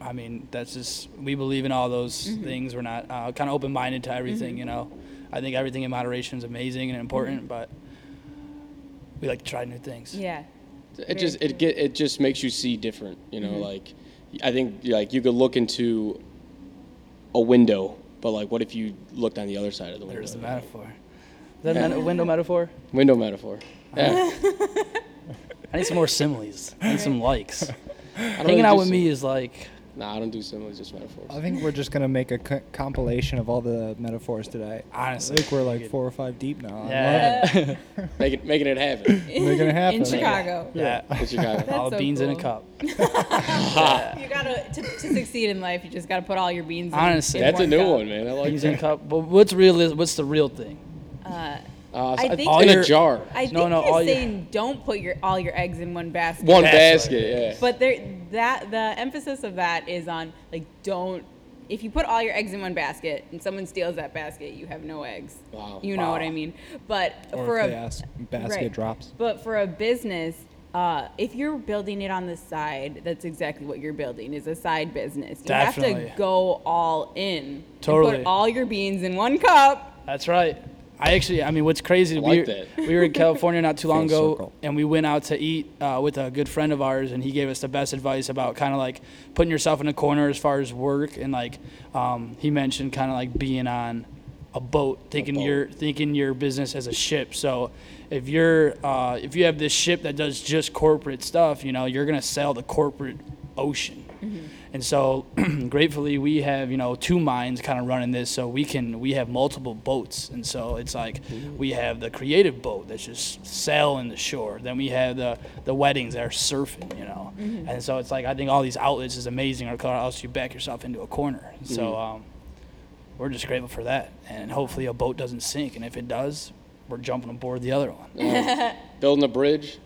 I mean, that's just we believe in all those Mm-hmm. things. We're not uh, kind of open minded to everything. You know, I think everything in moderation is amazing and important, but we like to try new things. Mm-hmm. yeah It just it get it just makes you see different. You know, like I think like you could look into a window, but like what if you looked on the other side of the window? There's the metaphor. Is that a window metaphor? Window metaphor. Yeah. I need some more similes. I need some likes. I don't Hanging really out with sim- me is like Nah, I don't do similes, just metaphors. I think we're just gonna make a co- compilation of all the metaphors today. Honestly, I honestly. think we're like four or five deep now. I Yeah. Making making it happen Making it happen. in Chicago yeah. in Chicago. That's All so beans in a cool. cup. you gotta to, to succeed in life you just gotta put all your beans in, Honestly. in That's a new cup. one, man. I like Beans in a cup. But what's real is what's the real thing? uh, Uh, so I I think- All in your- a jar. I think No, no, you're all your- saying don't put your all your eggs in one basket One That's basket, yeah. But there, that the emphasis of that is on like don't. If you put all your eggs in one basket and someone steals that basket, you have no eggs. Wow. You know what I mean? But Or for if a the ass- basket right. drops. But for a business, uh, if you're building it on the side, that's exactly what you're building is a side business. You have to go all in. and Totally. put all your beans in one cup. That's right. I actually, I mean, what's crazy? I we, were- that. we were in California not too long ago, circle. and we went out to eat uh, with a good friend of ours, and he gave us the best advice about kind of like putting yourself in a corner as far as work, and like um, he mentioned, kind of like being on a boat, thinking boat. your thinking your business as a ship. So if you're uh, if you have this ship that does just corporate stuff, you know, you're gonna sail the corporate ocean. And so, gratefully, we have you know two minds kind of running this, so we can we have multiple boats, and so it's like we have the creative boat that's just sailing the shore. Then we have the the weddings that are surfing, you know, and so it's like I think all these outlets is amazing, or else you back yourself into a corner. So um, we're just grateful for that, and hopefully a boat doesn't sink, and if it does, we're jumping aboard the other one. Uh, building a bridge,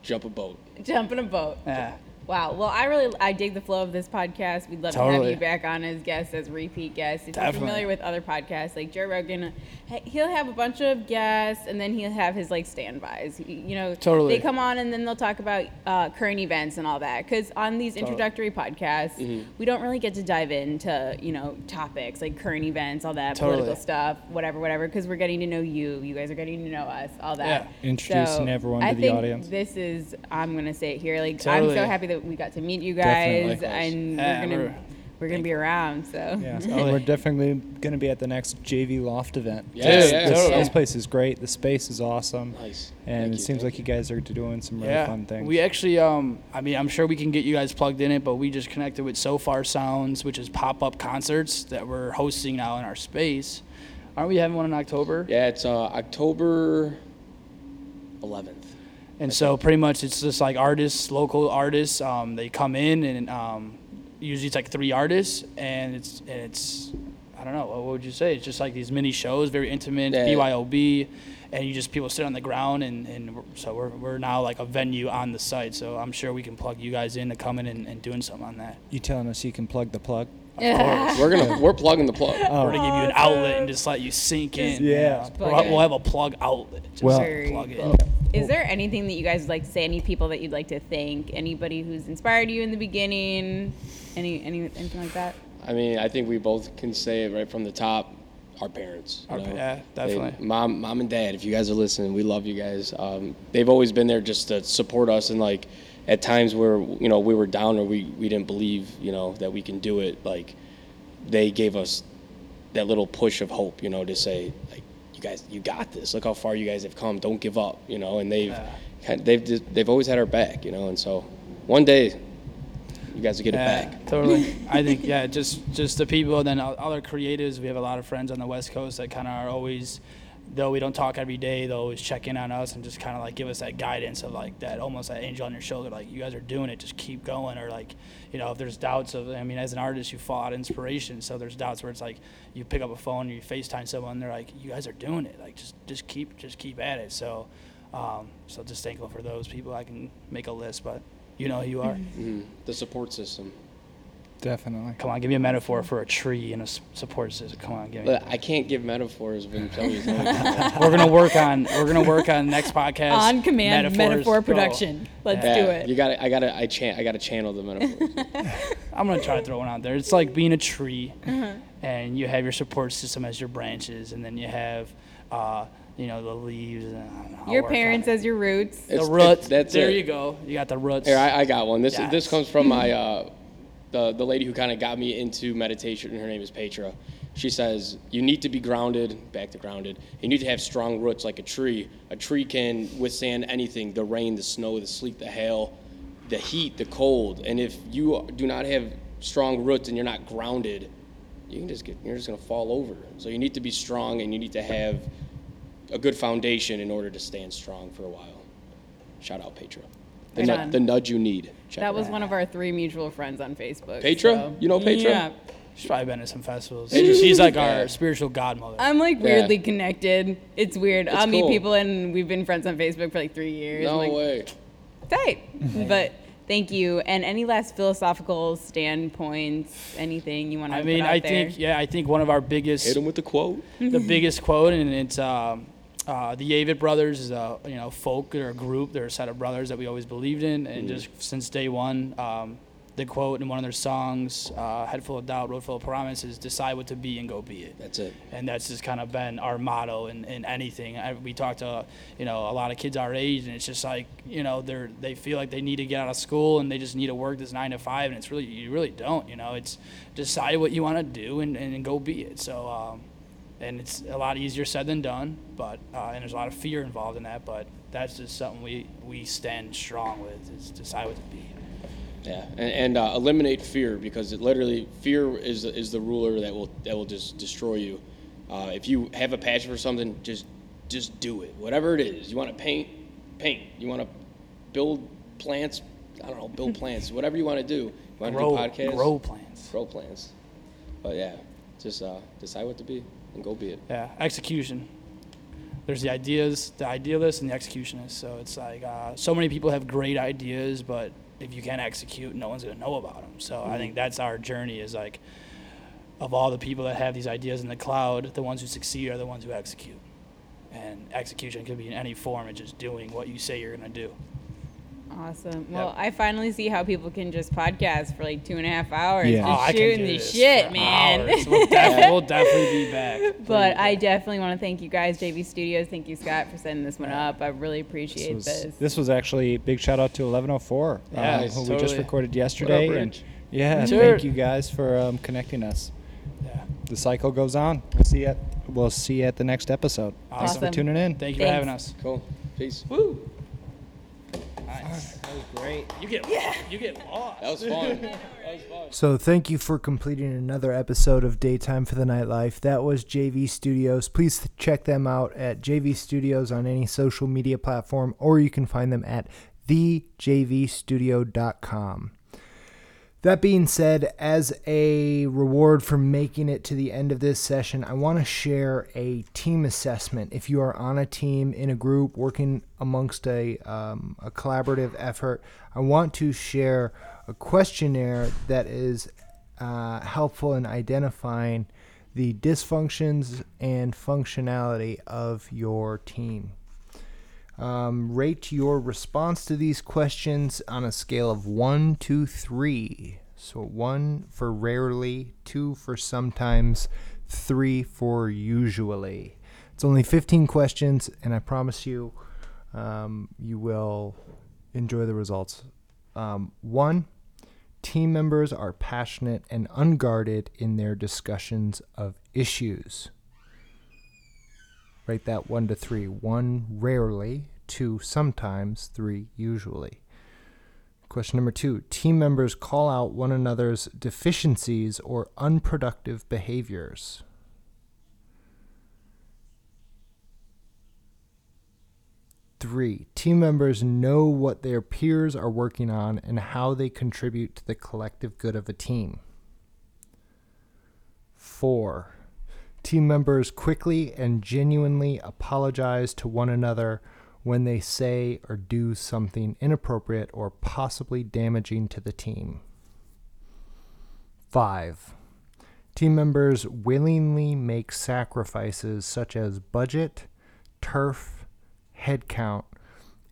jump a boat. Jump in a boat. Yeah. Wow. Well, I really I dig the flow of this podcast. We'd love to have you back on as guests, as repeat guests. If Definitely. you're familiar with other podcasts, like Joe Rogan, he- he'll have a bunch of guests, and then he'll have his like standbys. You know, Totally. They come on, and then they'll talk about uh, current events and all that. Because on these introductory podcasts, Mm-hmm. we don't really get to dive into you know topics like current events, all that Totally. political stuff, whatever, whatever. Because we're getting to know you. You guys are getting to know us, all that. Yeah. Introducing So, everyone I to the think audience. This is I'm gonna say it here. Like Totally. I'm so happy that we got to meet you guys, Likewise. and Yeah, we're gonna we're we're, gonna be around. So Yeah, Totally. we're definitely going to be at the next JV Loft event. Yeah, Dude, yeah, This, totally. this place is great. The space is awesome. Nice. And Thank it you, seems thank like you guys are doing some really yeah. fun things. We actually, um, I mean, I'm sure we can get you guys plugged in it, but we just connected with Sofar Sounds, which is pop up concerts that we're hosting now in our space. Aren't we having one in October? Yeah, it's uh, October 11th. And so pretty much it's just like artists, local artists. Um, they come in and um, usually it's like three artists, and it's and it's I don't know what would you say? It's just like these mini shows, very intimate, Yeah. BYOB, and you just people sit on the ground, and and so we're we're now like a venue on the site. So I'm sure we can plug you guys in to come in and, and doing something on that. you telling us you can plug the plug? We're gonna we're plugging the plug. Oh. We're gonna give you an outlet and just let you sink in. Yeah. you know? Just We'll, plug we'll it. have a plug outlet. Just Well- Very plug it. cool. Is there anything that you guys would like to say? Any people that you'd like to thank? Anybody who's inspired you in the beginning? Any any anything like that? I mean, I think we both can say it right from the top. Our parents. you Our pa- know? yeah, They- definitely. mom, mom and dad. If you guys are listening, we love you guys. Um, they've always been there just to support us, and like at times where you know we were down or we, we didn't believe you know that we can do it. Like they gave us that little push of hope, you know, to say like you guys, you got this. Look how far you guys have come. Don't give up, you know. And they've Yeah. they've they've always had our back, you know. And so one day you guys will get Yeah, it back. totally. I think yeah, just just the people. And then other creatives. We have a lot of friends on the West Coast that kind of are always, though we don't talk every day, they'll always check in on us and just kind of like give us that guidance of like that almost that angel on your shoulder, like you guys are doing it, just keep going. Or like, you know, if there's doubts of, I mean, as an artist, you fall out of inspiration. So there's doubts where it's like you pick up a phone, you FaceTime someone, they're like, you guys are doing it, like just just keep just keep at it. So, um, so just thankful for those people. I can make a list, but you know who you are. Mhm. The support system. Definitely. Come on, give me a metaphor for a tree and a support system. Come on, give me. But I can't give metaphors when somebody's like, We're gonna work on. We're gonna work on next podcast. On command, metaphors. metaphor Go. production. Let's yeah, do it. You got to I got to I chan- I got to channel the metaphors. I'm gonna try to throw one out there. It's like being a tree, Uh-huh. and you have your support system as your branches, and then you have, uh, you know, the leaves. And, Your parents as your roots. the It's- roots. that's there it. you go. You got the roots. Here, I, I got one. This Yes. this comes from my uh, the the lady who kind of got me into meditation. Her name is Petra. She says you need to be grounded. Back to grounded. You need to have strong roots like a tree. A tree can withstand anything: the rain, the snow, the sleet, the hail, the heat, the cold. And if you do not have strong roots and you're not grounded, you can just get you're just gonna fall over. So you need to be strong and you need to have a good foundation in order to stand strong for a while. Shout out Petra. The, Right nu- the nudge you need. Check That was out. one of our three mutual friends on Facebook. Petra? so- You know Petra? Yeah. She's probably been to some festivals. Petra's- She's like Yeah. our spiritual godmother. I'm like Yeah. weirdly connected. It's weird. I'll meet people and we've been friends on Facebook for like three years. No I'm like, way. tight. but thank you. And any last philosophical standpoints, anything you want to add? I mean, put out I there? think yeah, I think one of our biggest Hit him with the quote. the biggest quote, and it's um, uh, the Avett brothers is a you know folk or a group. They're a set of brothers that we always believed in, and just since day one, um, the quote in one of their songs, uh, "Head full of doubt, road full of promise," is "Decide what to be and go be it." That's it. and that's just kind of been our motto in, in anything. I, we talk to you know a lot of kids our age, and it's just like you know they're they feel like they need to get out of school and they just need to work this nine to five, and it's really you really don't. You know, it's decide what you want to do and, and go be it. So. Um, and it's a lot easier said than done, but uh, and there's a lot of fear involved in that. But that's just something we, we stand strong with is decide what to be. Yeah, and, and uh, eliminate fear because it literally fear is is the ruler that will that will just destroy you. Uh, if you have a passion for something, just just do it. Whatever it is, you want to paint, paint. You want to build plants. I don't know, build plants. Whatever you want to do. You want to do Grow, podcasts. grow plans. Grow plants. But yeah, just uh, decide what to be and go be it. Yeah, execution. There's the ideas, the idealist, and the executionist. So it's like uh, so many people have great ideas, but if you can't execute, no one's gonna know about them. So I think that's our journey. Is like of all the people that have these ideas in the cloud, the ones who succeed are the ones who execute. And execution could be in any form. It's just doing what you say you're gonna do. Awesome. Well, I finally see how people can just podcast for like two and a half hours. Yeah. Just Oh, shooting the shit, man. We'll, def- we'll definitely be back. but I definitely want to thank you guys, JV Studios. Thank you, Scott, for setting this one up. I really appreciate was, this. this was actually big shout out to 1104, Yeah, uh, it's who we just recorded yesterday. and yeah, Sure. thank you guys for um, connecting us. Yeah. The cycle goes on. We'll see you at, we'll see you at the next episode. Thanks for tuning in. Thank you for having us. Cool. Peace. Woo. Nice. That was great. You get you get lost. That was fun. that was fun. So thank you for completing another episode of Daytime for the Nightlife. That was JV Studios. Please check them out at JV Studios on any social media platform, or you can find them at thejvstudio.com. That being said, as a reward for making it to the end of this session, I want to share a team assessment. If you are on a team, in a group, working amongst a, um, a collaborative effort, I want to share a questionnaire that is uh, helpful in identifying the dysfunctions and functionality of your team. Um, rate your response to these questions on a scale of 1 to 3. So 1 for rarely, 2 for sometimes, 3 for usually. It's only 15 questions, and I promise you, um, you will enjoy the results. Um, 1. Team members are passionate and unguarded in their discussions of issues. Rate that one to three. One rarely, two sometimes, three usually. Question number two Team members call out one another's deficiencies or unproductive behaviors. Three, team members know what their peers are working on and how they contribute to the collective good of a team. Four, team members quickly and genuinely apologize to one another when they say or do something inappropriate or possibly damaging to the team. Five, team members willingly make sacrifices such as budget, turf, headcount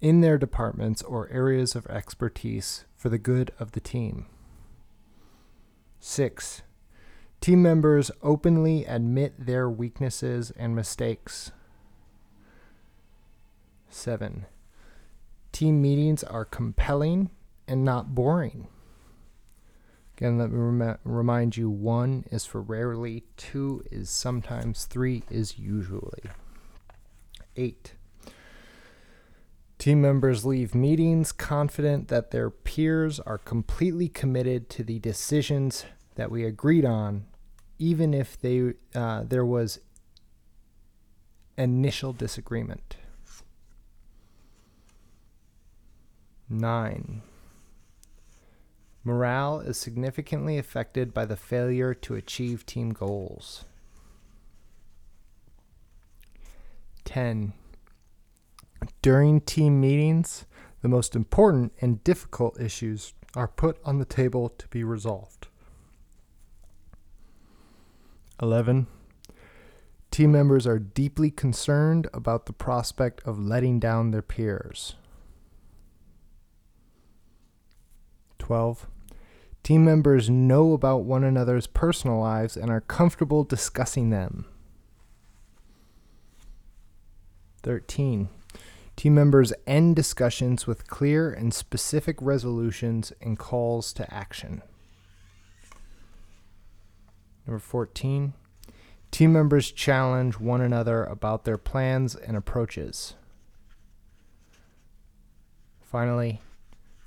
in their departments or areas of expertise for the good of the team. Six, team members openly admit their weaknesses and mistakes. Seven, team meetings are compelling and not boring. Again, let me rem- remind you one is for rarely, two is sometimes, three is usually. Eight. Team members leave meetings confident that their peers are completely committed to the decisions that we agreed on, even if they uh, there was initial disagreement. Nine. Morale is significantly affected by the failure to achieve team goals. 10. During team meetings, the most important and difficult issues are put on the table to be resolved. 11. Team members are deeply concerned about the prospect of letting down their peers. 12. Team members know about one another's personal lives and are comfortable discussing them. 13. Team members end discussions with clear and specific resolutions and calls to action. Number 14. Team members challenge one another about their plans and approaches. Finally,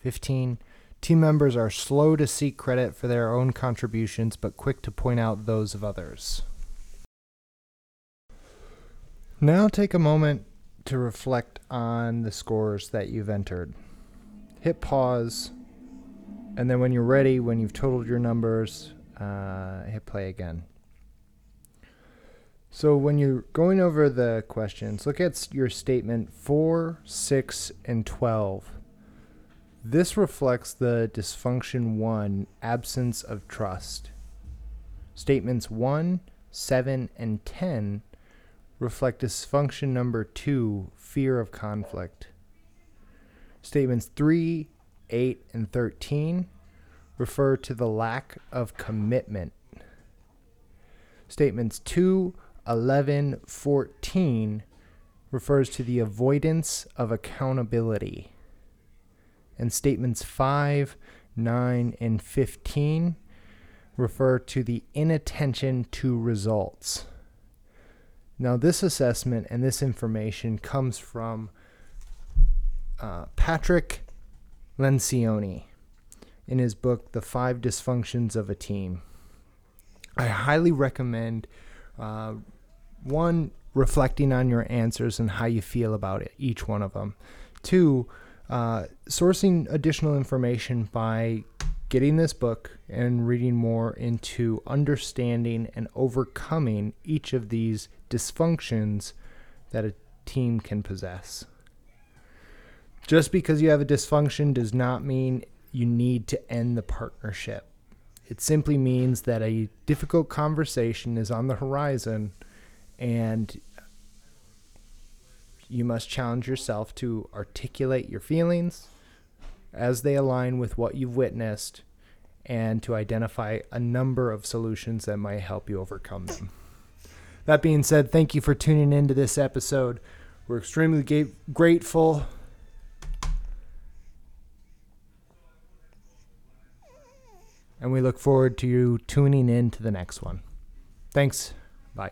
15. Team members are slow to seek credit for their own contributions, but quick to point out those of others. Now take a moment to reflect on the scores that you've entered. Hit pause, and then when you're ready, when you've totaled your numbers, uh, hit play again. So when you're going over the questions, look at your statement 4, 6, and 12 this reflects the dysfunction 1 absence of trust. Statements 1, 7, and 10 reflect dysfunction number 2 fear of conflict. Statements 3, 8, and 13 refer to the lack of commitment. Statements 2, 11, 14 refers to the avoidance of accountability and statements 5, 9, and 15 refer to the inattention to results. Now, this assessment and this information comes from uh, Patrick Lencioni in his book, The Five Dysfunctions of a Team. I highly recommend uh, one, reflecting on your answers and how you feel about it, each one of them. Two, uh, sourcing additional information by getting this book and reading more into understanding and overcoming each of these dysfunctions that a team can possess. Just because you have a dysfunction does not mean you need to end the partnership. It simply means that a difficult conversation is on the horizon and you must challenge yourself to articulate your feelings as they align with what you've witnessed and to identify a number of solutions that might help you overcome them. That being said, thank you for tuning into this episode. We're extremely ga- grateful. And we look forward to you tuning in to the next one. Thanks. Bye.